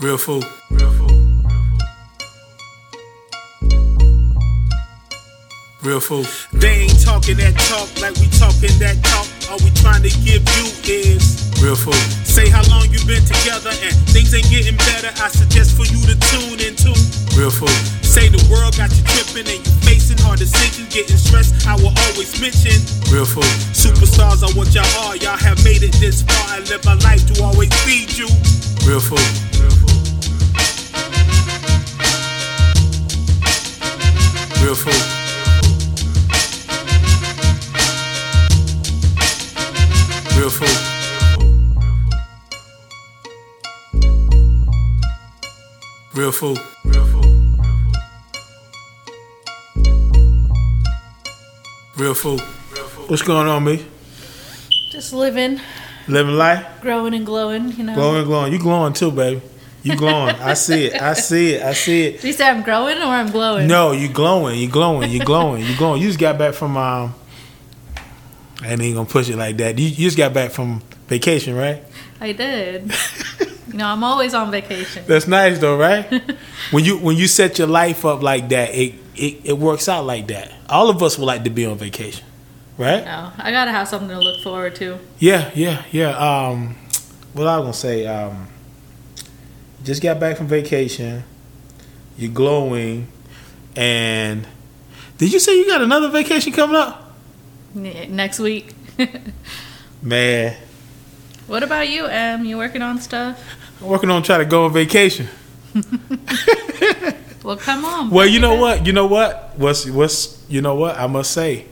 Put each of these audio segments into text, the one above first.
Real food. Real food. Real food. They ain't talking that talk like we talking that talk. All we trying to give you is Real food. say how long you been together and things ain't getting better. I suggest for you to tune into. Real food. Say the world got you tripping and you facing hard decisions, getting stressed. I will always mention Real food. superstars are what y'all are. Y'all have made it this far. I live my life to always feed you. Real food. Real food. Real food. Real food. Real food. Real food. Real food. What's going on, me? Just living, Living life? growing and glowing, you know. Glowing, glowing. You glowing too, baby. You glowing. I see it. I see it. I see it. Did you say I'm growing or I'm glowing? No, you glowing. You glowing. You glowing. You glowing. You just got back from um. I ain't gonna push it like that. You, you just got back from vacation, right? I did. you know, I'm always on vacation. That's nice though, right? when you when you set your life up like that, it, it it works out like that. All of us would like to be on vacation, right? No, I gotta have something to look forward to. Yeah, yeah, yeah. Um, what I was gonna say, um, just got back from vacation. You're glowing, and did you say you got another vacation coming up? Next week. Man, what about you, Em? You working on stuff? I'm working on trying to go on vacation. Well, come on. Well, you know what? You know what? What's what's you know what? I must say,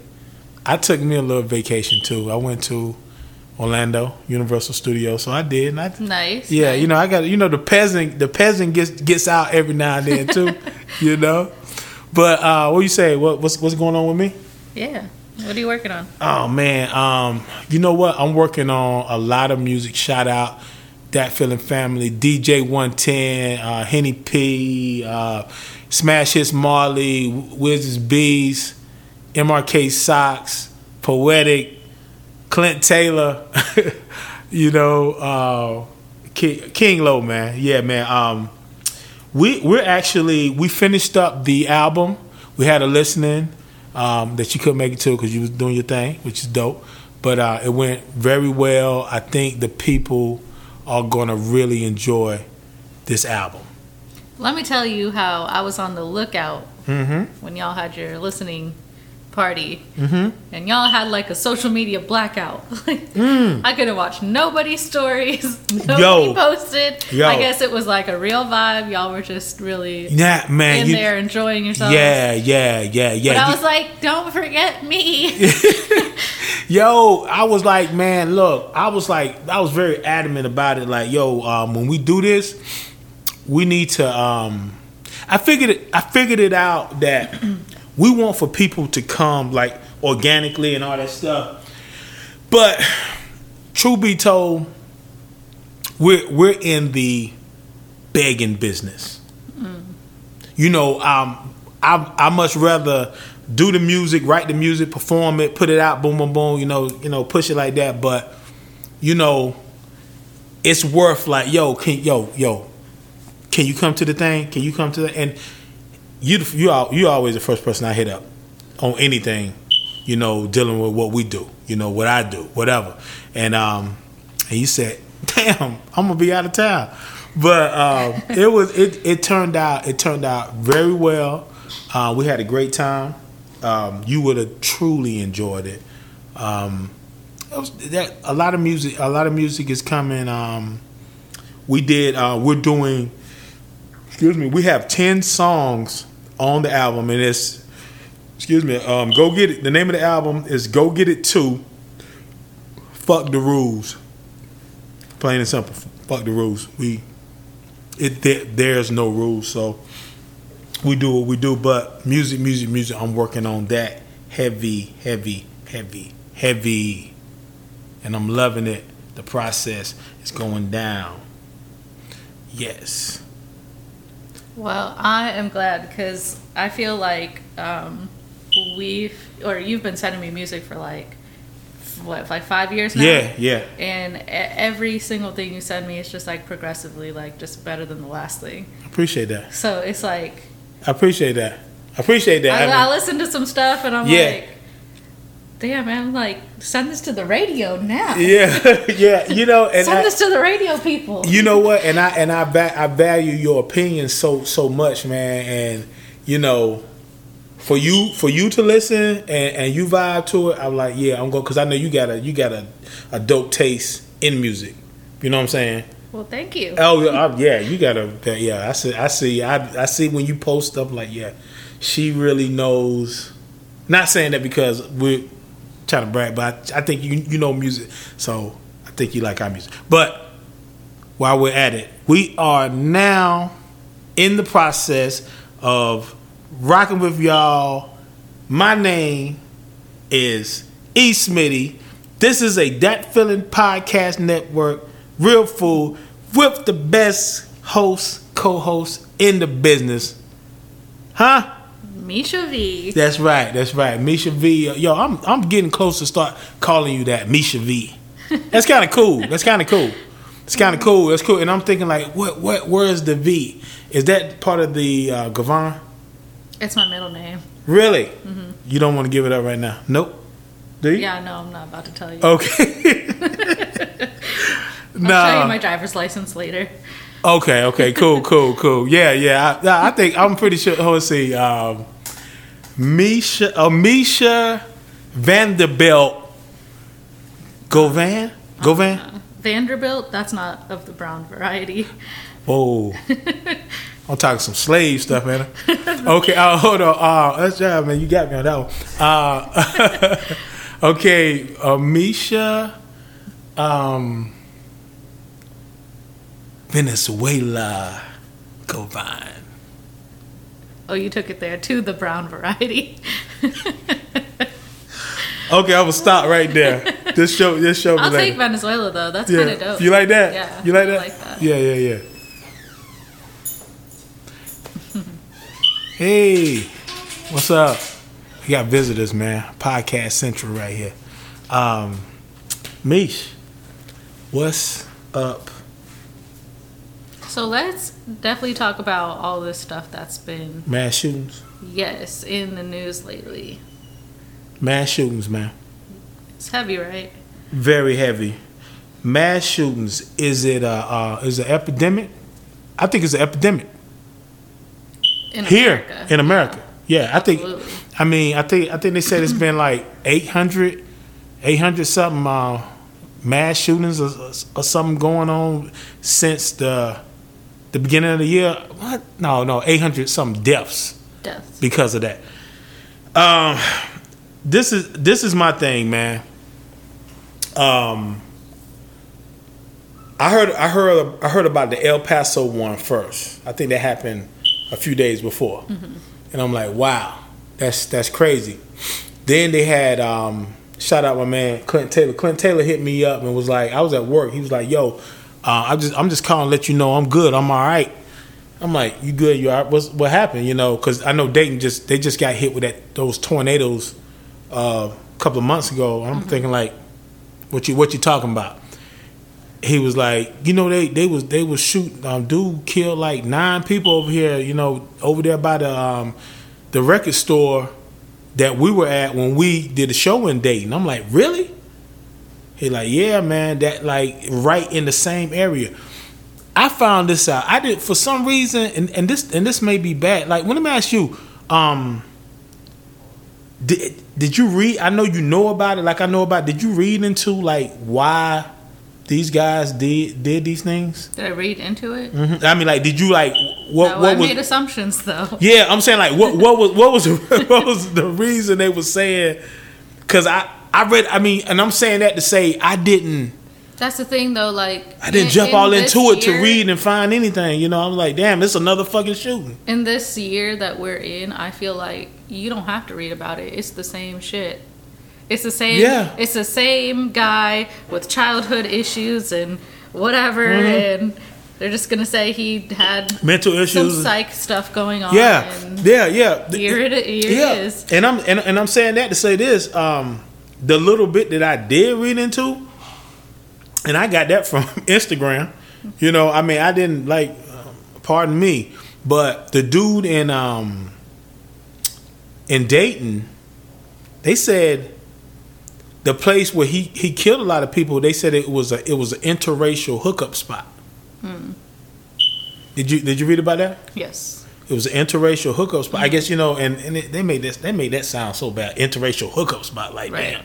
I took me a little vacation too. I went to Orlando, Universal Studios, so I did. And I, Nice. Yeah, nice. you know, I got you know the peasant the peasant gets gets out every now and then too, you know. But uh what you say? What what's what's going on with me? Yeah. What are you working on? Oh man, um, you know what? I'm working on a lot of music. Shout out that feeling family, DJ 110, uh, Henny P, uh, Smash Hits Marley, Wizards Bees, MRK Socks, Poetic, Clint Taylor, you know, uh, King, King Low, man. Yeah, man. Um, we we're actually we finished up the album. We had a listening um, that you couldn't make it to because you was doing your thing, which is dope. But uh, it went very well. I think the people are gonna really enjoy this album. Let me tell you how I was on the lookout Mm-hmm. when y'all had your listening party, Mm-hmm. and y'all had like a social media blackout. Like, Mm. I couldn't watch nobody's stories. Nobody Yo. posted. Yo. I guess it was like a real vibe. Y'all were just really Yeah, man. in you- there enjoying yourselves. yeah, yeah, yeah, yeah. But I was like, don't forget me. Yo, I was like, man, look, I was like, I was very adamant about it. Like, yo, um, when we do this, we need to. Um, I figured it. I figured it out that we want for people to come like organically and all that stuff. But true be told, we're we're in the begging business. You know, um, I I much rather do the music, write the music, perform it, put it out, boom, boom, boom. You know, you know, push it like that. But you know, it's worth like, yo, can yo, yo, can you come to the thing? Can you come to the and you you are you always the first person I hit up on anything, you know, dealing with what we do, you know, what I do, whatever. And um and you said, Damn, I'm gonna be out of town. But um it was it it turned out it turned out very well. Uh, we had a great time. Um, you would have truly enjoyed it. Um, it was, that, a lot of music. A lot of music is coming. Um, we did. Uh, we're doing. Excuse me. We have ten songs on the album, and it's. Excuse me. Um, go get it. The name of the album is "Go Get It Too." Fuck the rules. Plain and simple. Fuck the rules. We. It there, there's no rules, so we do what we do. But music, music, music. I'm working on that heavy, heavy, heavy, heavy, and I'm loving it. The process is going down. Yes. Well, I am glad because I feel like um, we've, or you've been sending me music for like what like five years now. Yeah, yeah. And every single thing you send me is just like progressively like just better than the last thing. I appreciate that. So it's like I appreciate that. I appreciate that. I, I mean- I listen to some stuff and I'm Yeah. like, damn man, like send this to the radio now. yeah, yeah. You know, and send I, this to the radio people. you know what? And I and I va- I value your opinion so so much, man. And you know, for you for you to listen and, and you vibe to it, I'm like, yeah, I'm going because I know you got a you got a, a dope taste in music. You know what I'm saying? well, thank you. Oh yeah, I- yeah, you got a yeah. I see, I see, I, I see when you post stuff like yeah, she really knows. Not saying that because we're trying to brag, but I, I think you you know music, so I think you like our music. But while we're at it, we are now in the process of rocking with y'all. My name is E Smitty. This is a Dat Feeling Podcast Network, Real Food, with the best host, co-host in the business. Huh? Misha V. That's right. That's right. Misha V. Yo, I'm I'm getting close to start calling you that, Misha V. That's kind of cool. That's kind of cool. It's kind of cool. That's cool. And I'm thinking like, what what where is the V? Is that part of the uh, Gavon? It's my middle name. Really? You don't want to give it up right now? Nope. Do you? Yeah, no, I'm not about to tell you. Okay. I'll show you my driver's license later. Okay. Okay. Cool. Cool. Cool. Yeah. Yeah. I, I think I'm pretty sure. Oh, let's see. Um, Misha. Amisha Vanderbilt. Govan. Govan. Uh, Vanderbilt, that's not of the brown variety. Whoa. I'm talking some slave stuff, man. Okay, uh, hold on. Uh, that's yeah, man. You got me on that one. Uh, okay, Amisha, um, Venezuela, Govan. Oh, you took it there to the brown variety. Okay, I will stop right there. This show, this show. me I'll take Venezuela though. That's Yeah. kind of dope. You like that? Yeah. You like that? like that. Yeah, yeah, yeah. hey, what's up? We got visitors, man. Podcast Central right here. Um, Mish, what's up? So let's definitely talk about all this stuff that's been Mass shootings. yes in the news lately. Mass shootings, man. It's heavy, right? Very heavy. Mass shootings. Is it a uh, is it an epidemic? I think it's an epidemic. In here America. in America. Yeah, I think. I mean, I think I think they said it's been like 800, 800 something uh, mass shootings or, or something going on since the the beginning of the year. What? No, no, eight hundred some deaths Deaths. because of that. Um, this is this is my thing, man. Um, I heard I heard I heard about the El Paso one first. I think that happened a few days before, and I'm like, wow, that's that's crazy. Then they had um, shout out my man Clint Taylor. Clint Taylor hit me up and was like, I was at work. He was like, yo, uh, I just I'm just calling to let you know I'm good. I'm all right. I'm like, you good? You all right? What's, what happened? You know, because I know Dayton just they just got hit with that those tornadoes uh, a couple of months ago. I'm thinking like, what you what you talking about? He was like, you know, they they was they was shooting. Um, dude killed like nine people over here. You know, over there by the um, the record store that we were at when we did the show in Dayton. I'm like, really? He like, yeah, man, that like right in the same area. I found this out. I did for some reason, and, and this and this may be bad. Like, let me ask you, um, did did you read? I know you know about it. Like I know about. Did you read into like why these guys did did these things? Did I read into it? Mhm. I mean, like, did you like what? no, what I was? made assumptions though. Yeah, I'm saying like what what was what was what was the reason they were saying? Because I I read. I mean, and I'm saying that to say I didn't. That's the thing though. Like I didn't in- jump in all into it to read and find anything. You know, I'm like, damn, this another fucking shooting. In this year that we're in, I feel like you don't have to read about it. It's the same shit. It's the same. Yeah. It's the same guy with childhood issues and whatever, Mm-hmm. and they're just gonna say he had Mental issues, some psych stuff going on. yeah, yeah, yeah. Here it, here yeah. it is. And I'm and, and I'm saying that to say this. Um, the little bit that I did read into, and I got that from Instagram. You know, I mean, I didn't like, um, pardon me, but the dude in um in Dayton, they said the place where he he killed a lot of people. They said it was a it was an interracial hookup spot. Did you did you read about that? Yes. It was an interracial hookup spot. I guess you know, and, and it, they made this they made that sound so bad. Interracial hookup spot, like Right.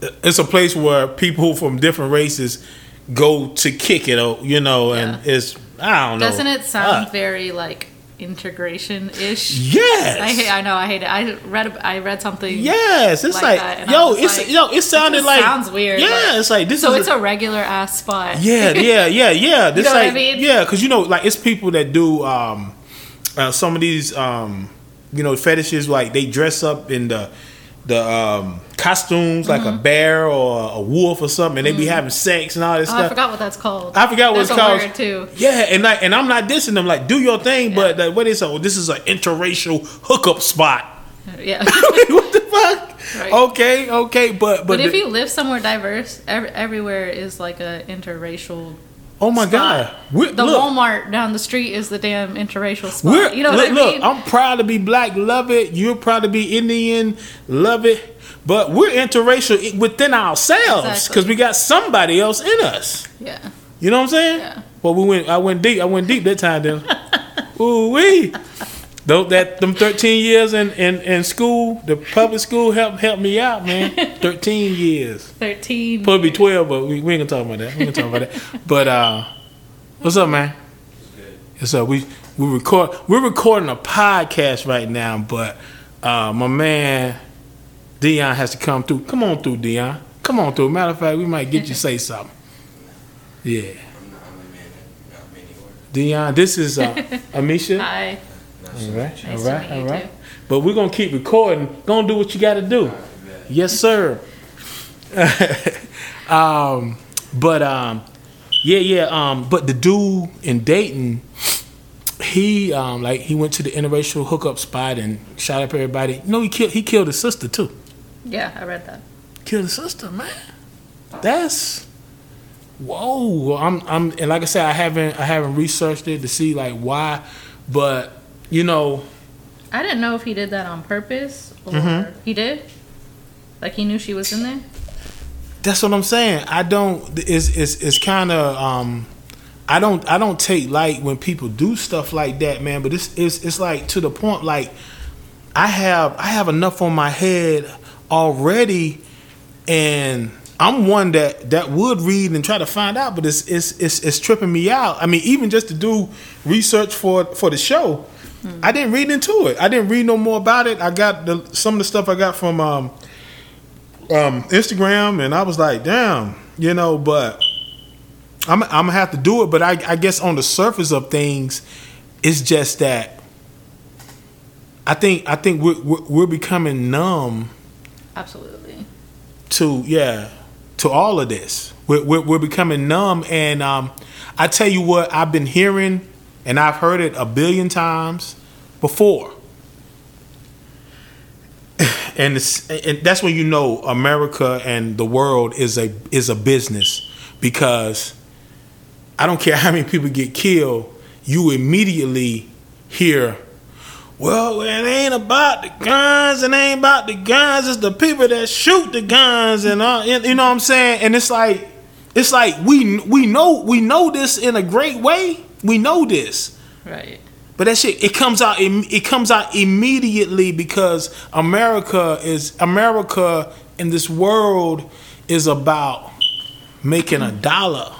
damn. It's a place where people from different races go to kick it, you know, and Yeah. it's I don't know. Doesn't it sound Uh, very like integration ish? yes, I hate, I know I hate it. I read I read something. Yes, it's like like, yo, it's like, yo, it sounded just like sounds weird, Yeah, like- it's like this So is it's a regular ass spot. yeah, yeah, yeah, yeah. This know what I like mean? yeah, because you know, like it's people that do um, uh, some of these um, you know fetishes. Like they dress up in the the um, costumes like Mm-hmm. a bear or a wolf or something, and they be having sex and all this Oh, stuff. I forgot what that's called. I forgot what that's it's called. Too. Yeah, and like, and I'm not dissing them. Like, do your thing, but like, what is oh, this is an interracial hookup spot. Yeah. what the fuck? Right. Okay, okay, but but, But if the- you live somewhere diverse, ev- everywhere is like a interracial. Oh my spot. god, We're- The look, Walmart down the street is the damn interracial spot. You know look, what I look, mean? I'm proud to be black, love it. You're proud to be Indian, love it. But we're interracial within ourselves because Exactly. we got somebody else in us. yeah. You know what I'm saying? Yeah. Well, we went. I went deep. I went deep that time. Then, ooh wee. Though that them 13 years in, in, in school, the public school helped helped me out, man. 13 years. Thirteen. Probably 12, but we, we ain't gonna talk about that. We ain't gonna talk about that. But uh, what's up, man? What's up? We we record we're recording a podcast right now, but uh, my man Dion has to come through. Come on through, Dion. Come on through. Matter of fact, we might get you say something. Yeah, I'm the man that got many. Dion. This is uh, Amisha. Hi. All right, all Nice to right, meet all you right. too. But we're gonna keep recording. Gonna do what you got to do. Yes, sir. um, but um, yeah, yeah. Um, but the dude in Dayton, he um, like he went to the interracial hookup spot and shot up everybody. You know, he killed he killed his sister too. Yeah, I read that. Killed his sister, man. That's whoa. I'm I'm and like I said, I haven't I haven't researched it to see like why, but you know. I didn't know if he did that on purpose or Mm-hmm. he did. Like he knew she was in there. That's what I'm saying. I don't. It's it's it's kind of. Um, I don't I don't take light when people do stuff like that, man. But it's it's it's like to the point. Like I have I have enough on my head already, and I'm one that that would read and try to find out. But it's it's it's it's tripping me out. I mean, even just to do research for for the show, I didn't read into it. I didn't read no more about it. I got the some of the stuff I got from. Um, um, Instagram, and I was like, damn, you know. But I'm I'm gonna have to do it. But I, I guess on the surface of things, it's just that I think I think we're we're, we're becoming numb Absolutely. to yeah to all of this. We're we're, we're becoming numb, and um, I tell you what, I've been hearing, and I've heard it a billion times before. And, and that's when you know America and the world is a is a business because I don't care how many people get killed, you immediately hear, well, it ain't about the guns, it ain't about the guns, it's the people that shoot the guns, and all, you know what I'm saying? And it's like, it's like we we know we know this in a great way. We know this, Right. but that shit it comes out. It, comes out immediately because America is America in this world is about making a dollar.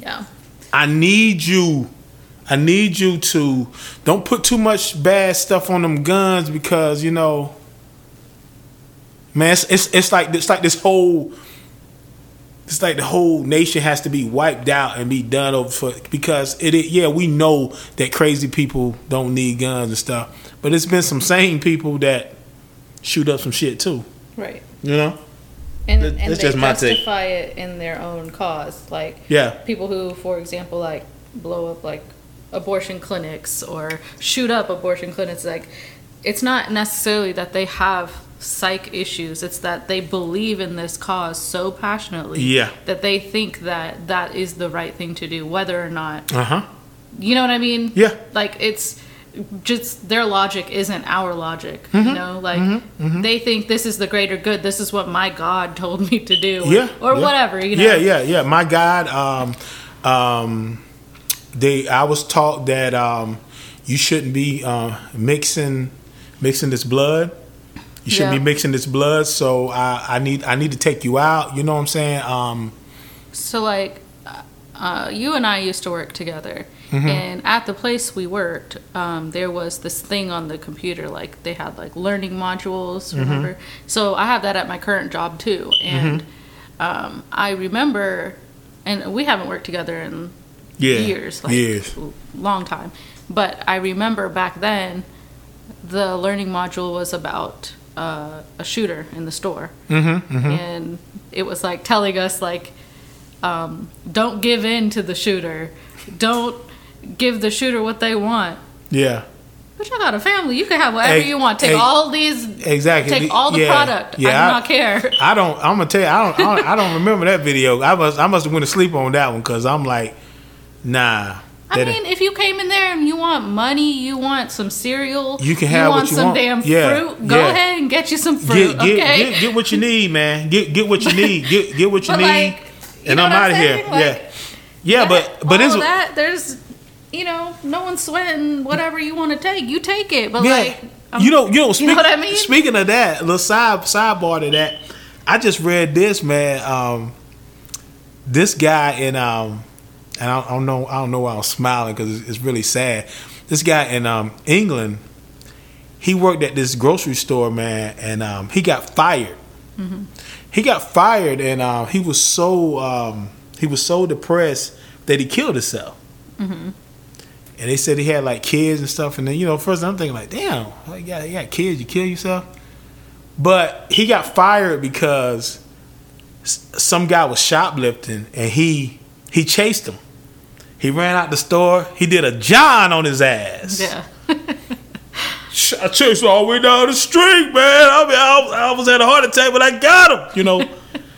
Yeah. I need you. I need you to don't put too much bad stuff on them guns because you know, man, it's it's, it's like it's like this whole. It's like the whole nation has to be wiped out and be done over for because it. it- Yeah, we know that crazy people don't need guns and stuff, but it's been some sane people that shoot up some shit too. Right. You know? And, That- and that's they just my take. justify it in their own cause. Like Yeah. people who, for example, like blow up like abortion clinics or shoot up abortion clinics. Like it's not necessarily that they have psych issues. It's that they believe in this cause so passionately Yeah. that they think that that is the right thing to do, whether or not Uh huh. you know what I mean? Yeah. Like it's just their logic isn't our logic. Mm-hmm. You know, like they think this is the greater good. This is what my God told me to do. Or, Yeah. Or yeah. whatever. You know. Yeah, yeah, yeah. My God, um, um, they. I was taught that um, you shouldn't be uh, mixing mixing this blood. You shouldn't Yeah. be mixing this blood. So I, I need I need to take you out. You know what I'm saying? Um, So like, uh, you and I used to work together, Mm-hmm. and at the place we worked, um, there was this thing on the computer. Like they had like learning modules. Mm-hmm. Remember? So I have that at my current job too, and Mm-hmm. um, I remember, and we haven't worked together in yeah, years, like years. long time. But I remember back then, the learning module was about uh, a shooter in the store, Mm-hmm, and it was like telling us like, um, don't give in to the shooter, don't give the shooter what they want. Yeah, But you got a family, you can have whatever Hey, you want. Take hey, all these, exactly. take all the Yeah, product. I yeah, do not care. I don't. I'm gonna tell you. I don't. I don't, I don't remember that video. I must. I must have went to sleep on that one because I'm like, nah. I mean, if you came in there and you want money, you want some cereal, You can have what want you some want. damn Yeah, fruit, go yeah. ahead and get you some fruit, get, get, okay? get, get what you need, man. Get get what you need. Get get what you need, like, you and I'm I'm out of here. Like, yeah, yeah, That- but but all it's that there's, you know, no one's sweating whatever you want to take. You take it, but yeah. like, I'm- you know, you know, speak, know what I mean? Speaking of that, little side sidebar to that, I just read this man. Um, this guy in um, and I, I don't know, I don't know why I'm smiling because it's, it's really sad. This guy in um England, he worked at this grocery store, man, and um, he got fired. He got fired, and um, he was so um, he was so depressed that he killed himself. And they said he had like kids and stuff. And then you know, first I'm thinking like, damn, you got, you got kids, you kill yourself. But he got fired because some guy was shoplifting, and he he chased him. He ran out the store. He did a John on his ass. yeah, I chased all the way down the street, man. I mean, I, was- I was at a heart attack, but I got him. You know.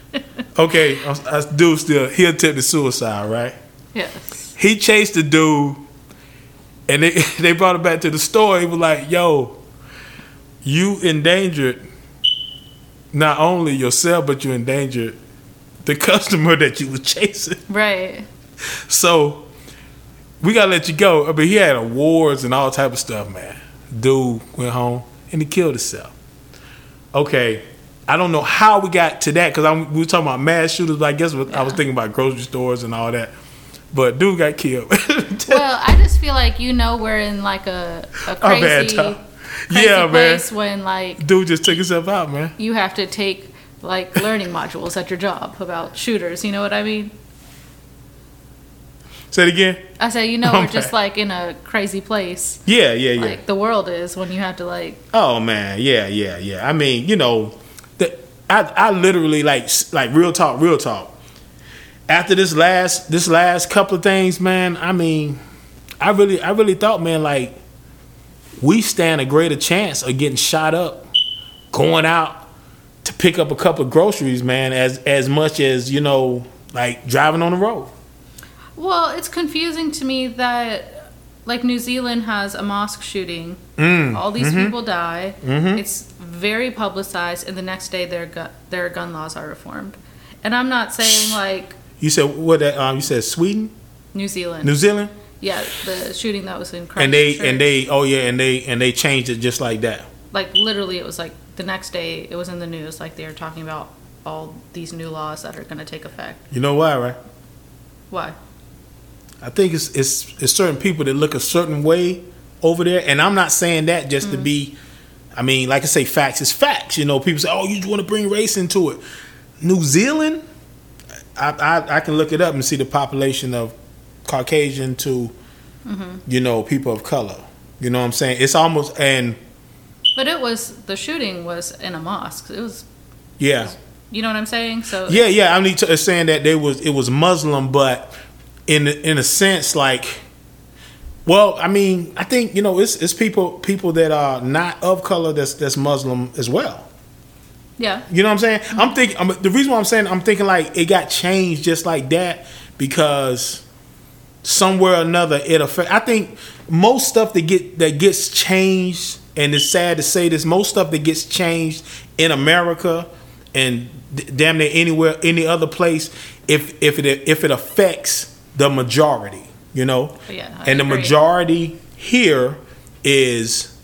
okay, I, I dude still he attempted suicide, right? yes, He chased the dude, and they they brought him back to the store. He was like, "Yo, you endangered not only yourself, but you endangered the customer that you was chasing." right. So we gotta let you go. Uh, I mean, he had awards and all type of stuff, man. Dude went home and he killed himself. Okay, I don't know how we got to that because we were talking about mass shooters. But I guess I was thinking about grocery stores and all that. But dude got killed. Well, I just feel like you know we're in like a a Oh, man, crazy, Tom. crazy Yeah, man. place when like dude just took himself out, man. you have to take like learning modules at your job about shooters. You know what I mean? Say it again. I say, you know, Oh, we're just like in a crazy place, Yeah, yeah, yeah. like the world is when you have to like Oh man, yeah, yeah, yeah. I mean, you know, the, I I literally like like real talk, real talk. After this last this last couple of things, man, I mean, I really I really thought, man, like we stand a greater chance of getting shot up, going out to pick up a couple of groceries, man, as as much as you know, like driving on the road. Well, it's confusing to me that like New Zealand has a mosque shooting. Mm, All these mm-hmm. people die. It's very publicized, and the next day their gu- their gun laws are reformed. And I'm not saying like You said what? That, um, you said Sweden, New Zealand. New Zealand, yeah, the shooting that was in Christchurch. and they and they oh yeah, and they and they changed it just like that. like literally it was like the next day it was in the news like they were talking about all these new laws that are going to take effect. You know why, right? Why? I think it's it's it's certain people that look a certain way over there, and I'm not saying that just to mm. be. I mean, like I say, facts is facts. You know, people say, "Oh, you just want to bring race into it." New Zealand, I, I I can look it up and see the population of Caucasian to, mm-hmm. you know, people of color. You know what I'm saying? It's almost and But it was the shooting was in a mosque. It was yeah, you know what I'm saying? So yeah, yeah. I mean, t- saying that they was it was Muslim, but in in a sense, like, well, I mean, I think you know it's it's people people that are not of color that's that's Muslim as well. Yeah. You know what I'm saying? I'm thinking. I'm, the reason why I'm saying I'm thinking like it got changed just like that because somewhere or another it affect. I think most stuff that get that gets changed, and it's sad to say this, most stuff that gets changed in America and d- damn near anywhere any other place, if if it if it affects the majority, you know, Yeah, I and the majority here is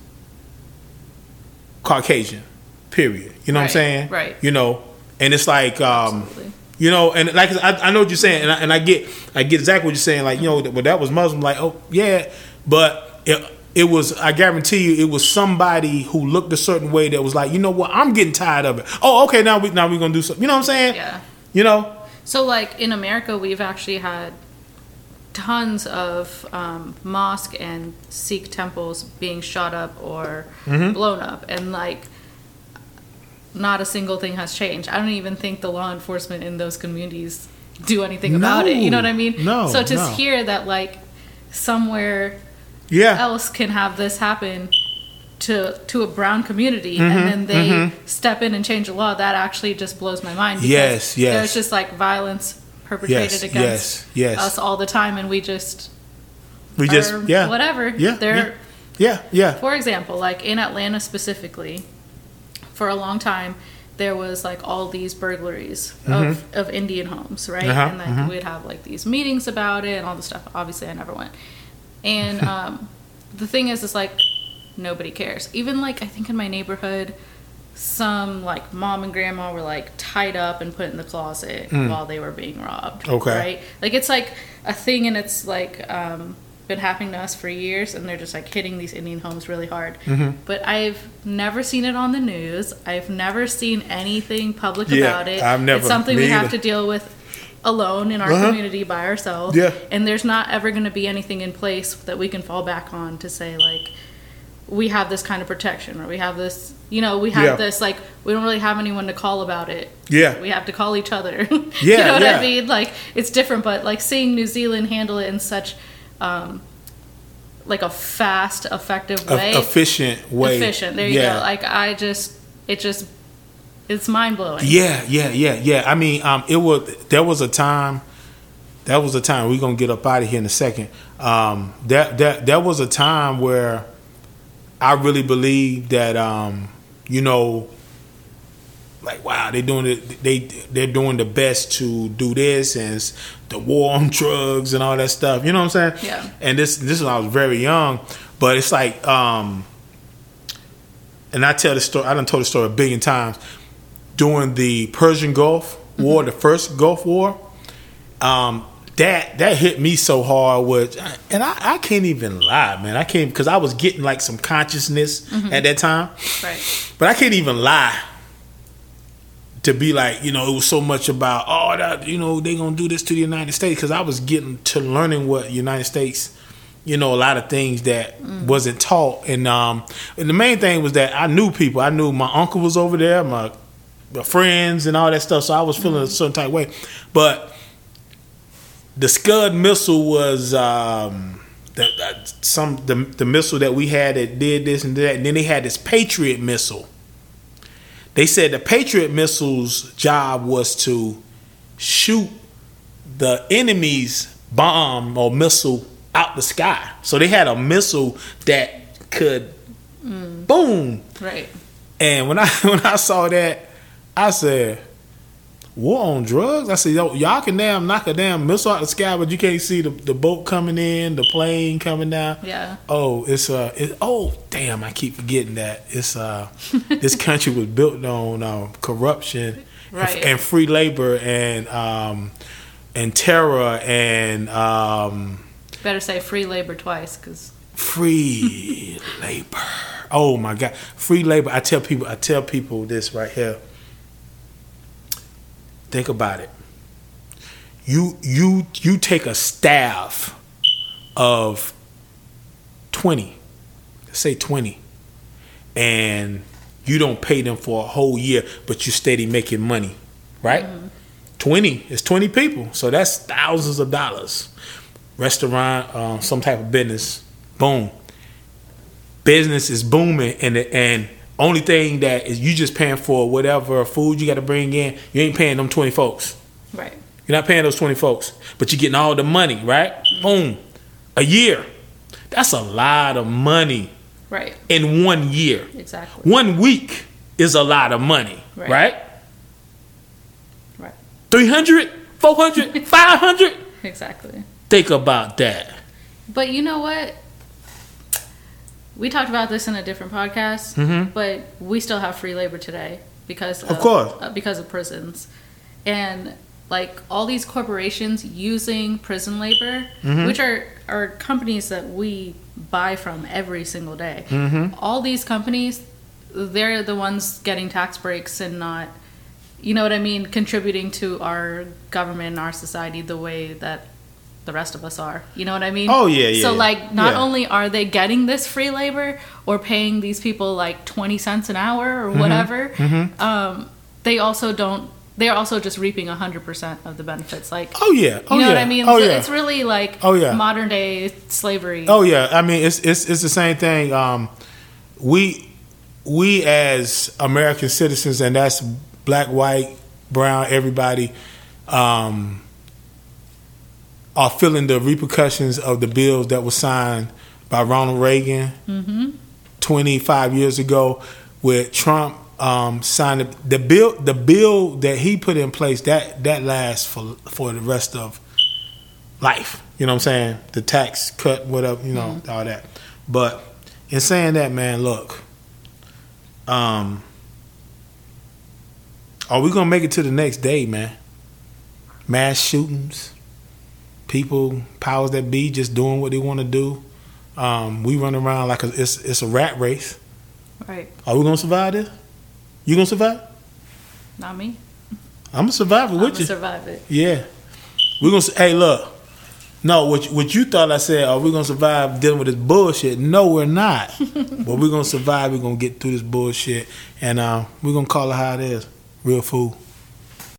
Caucasian, period. You know what I'm saying? right. You know, and it's like, um, Absolutely. you know, and like I, I know what you're saying, and I, and I get, I get exactly what you're saying. Like, you know, well, that was Muslim. Like, oh yeah, but it, it was. I guarantee you, it was somebody who looked a certain way that was like, you know what, I'm getting tired of it. Oh, okay, now we now we're gonna do something. You know what I'm saying? Yeah. You know. So, like in America, we've actually had tons of um, mosque and Sikh temples being shot up or Mm-hmm. blown up, and like not a single thing has changed. I don't even think the law enforcement in those communities do anything about it. You know what I mean? No, So to no. hear that like somewhere Yeah. else can have this happen to to a brown community Mm-hmm, and then they step in and change the law that actually just blows my mind Yes, yes. there's just like violence perpetrated Yes, against yes, yes. us all the time and we just We just yeah. whatever Yeah. they're Yeah. Yeah. for example like in atlanta specifically for a long time there was like all these burglaries of, of indian homes right Mm-hmm. Uh-huh, and then we'd have like these meetings about it and all this stuff obviously i never went and um, the thing is is like nobody cares even like i think in my neighborhood some like mom and grandma were like tied up and put in the closet while they were being robbed. Okay. right like it's like a thing and it's like um, been happening to us for years and they're just like hitting these indian homes really hard Mm-hmm. but i've never seen it on the news i've never seen anything public Yeah, about it I've never- it's something me we have either. to deal with alone in our Uh-huh. community by ourselves Yeah. and there's not ever going to be anything in place that we can fall back on to say like we have this kind of protection or we have this you know we have Yeah. this like we don't really have anyone to call about it Yeah. we have to call each other you Yeah, know what yeah. i mean like it's different but like seeing new zealand handle it in such um like a fast effective A- way efficient way. efficient there you yeah. go like i just it just it's mind-blowing Yeah, yeah, yeah, yeah. I mean, um, it was there was a time. That was a time we're gonna get up out of here in a second. Um, that that that was a time where I really believe that um, you know, like wow, they're doing it. They they're doing the best to do this and the war on drugs and all that stuff. You know what I'm saying? Yeah. And this this is when I was very young, but it's like um, and I tell the story. I done told the story a billion times during the Persian Gulf War, the first Gulf War, um, that that hit me so hard. Was and I, I can't even lie, man. I can't because I was getting like some consciousness at that time, right but I can't even lie to be like you know it was so much about oh that you know they gonna do this to the United States because I was getting to learning what United States. You know a lot of things that wasn't taught, and um, and the main thing was that I knew people. I knew my uncle was over there, my my friends and all that stuff. So I was feeling a certain type of way. But the Scud missile was um, the, uh, some the, the missile that we had that did this and that. And then they had this Patriot missile. They said the Patriot missile's job was to shoot the enemy's bomb or missile out the sky. So they had a missile that could boom right and when I when I saw that, I said, "War on drugs." I said, "Yo, y'all can damn knock a damn missile out the sky, but you can't see the, the boat coming in, the plane coming down." yeah Oh, it's uh, it, oh damn! I keep forgetting that it's uh, this country was built on uh, corruption Right. and, and free labor and um, and terror and um, better say free labor twice because free labor. Oh my God, free labor! I tell people, I tell people this right here. Think about it. You you you take a staff of twenty, say twenty, and you don't pay them for a whole year, but you steady making money, right? Twenty is twenty people, so that's thousands of dollars. Restaurant, um, some type of business, boom. Business is booming, and and Only thing that is you just paying for whatever food you got to bring in. You ain't paying them twenty folks. Right. You're not paying those twenty folks, but you're getting all the money, right? Mm-hmm. Boom, a year. That's a lot of money Right. in one year. Exactly. One week is a lot of money, Right. right? Right. 300, 400, 500? Exactly. Think about that. But you know what? We talked about this in a different podcast, Mhm. but we still have free labor today because Of course. uh, because of prisons, and like all these corporations using prison labor, Mm-hmm. which are are companies that we buy from every single day. Mm-hmm. All these companies, they're the ones getting tax breaks and not. You know what I mean? Contributing to our government and our society the way that the rest of us are. You know what I mean? Oh, yeah, yeah, So like, not Yeah. only are they getting this free labor or paying these people like twenty cents an hour or Mm-hmm. whatever, um, they also don't. They're also just reaping hundred percent of the benefits. Like, Oh yeah. Oh you know yeah. what I mean? Oh So yeah. It's really like Oh, yeah. modern day slavery. Oh yeah, I mean it's it's it's the same thing. Um, we we as American citizens, and that's black, white, brown, everybody, um, are feeling the repercussions of the bills that were signed by Ronald Reagan Mm-hmm. 25 years ago, where Trump um, signed the, the bill. The bill that he put in place that that lasts for for the rest of life. You know what I'm saying? The tax cut, whatever, you know, all that. But in saying that, man, look, um, are we gonna make it to the next day, man? Mass shootings, people, powers that be, just doing what they want to do. Um, we run around like a, it's it's a rat race. Right. Are we gonna survive this? You gonna survive? Not me. I'm a survivor I'm with you. survive it. Yeah. We're gonna say, hey, look. No, what you- what you thought I said, are we gonna survive dealing with this bullshit? No, we're not. but we're gonna survive, we're gonna get through this bullshit and uh, we're gonna call it how it is. Real food.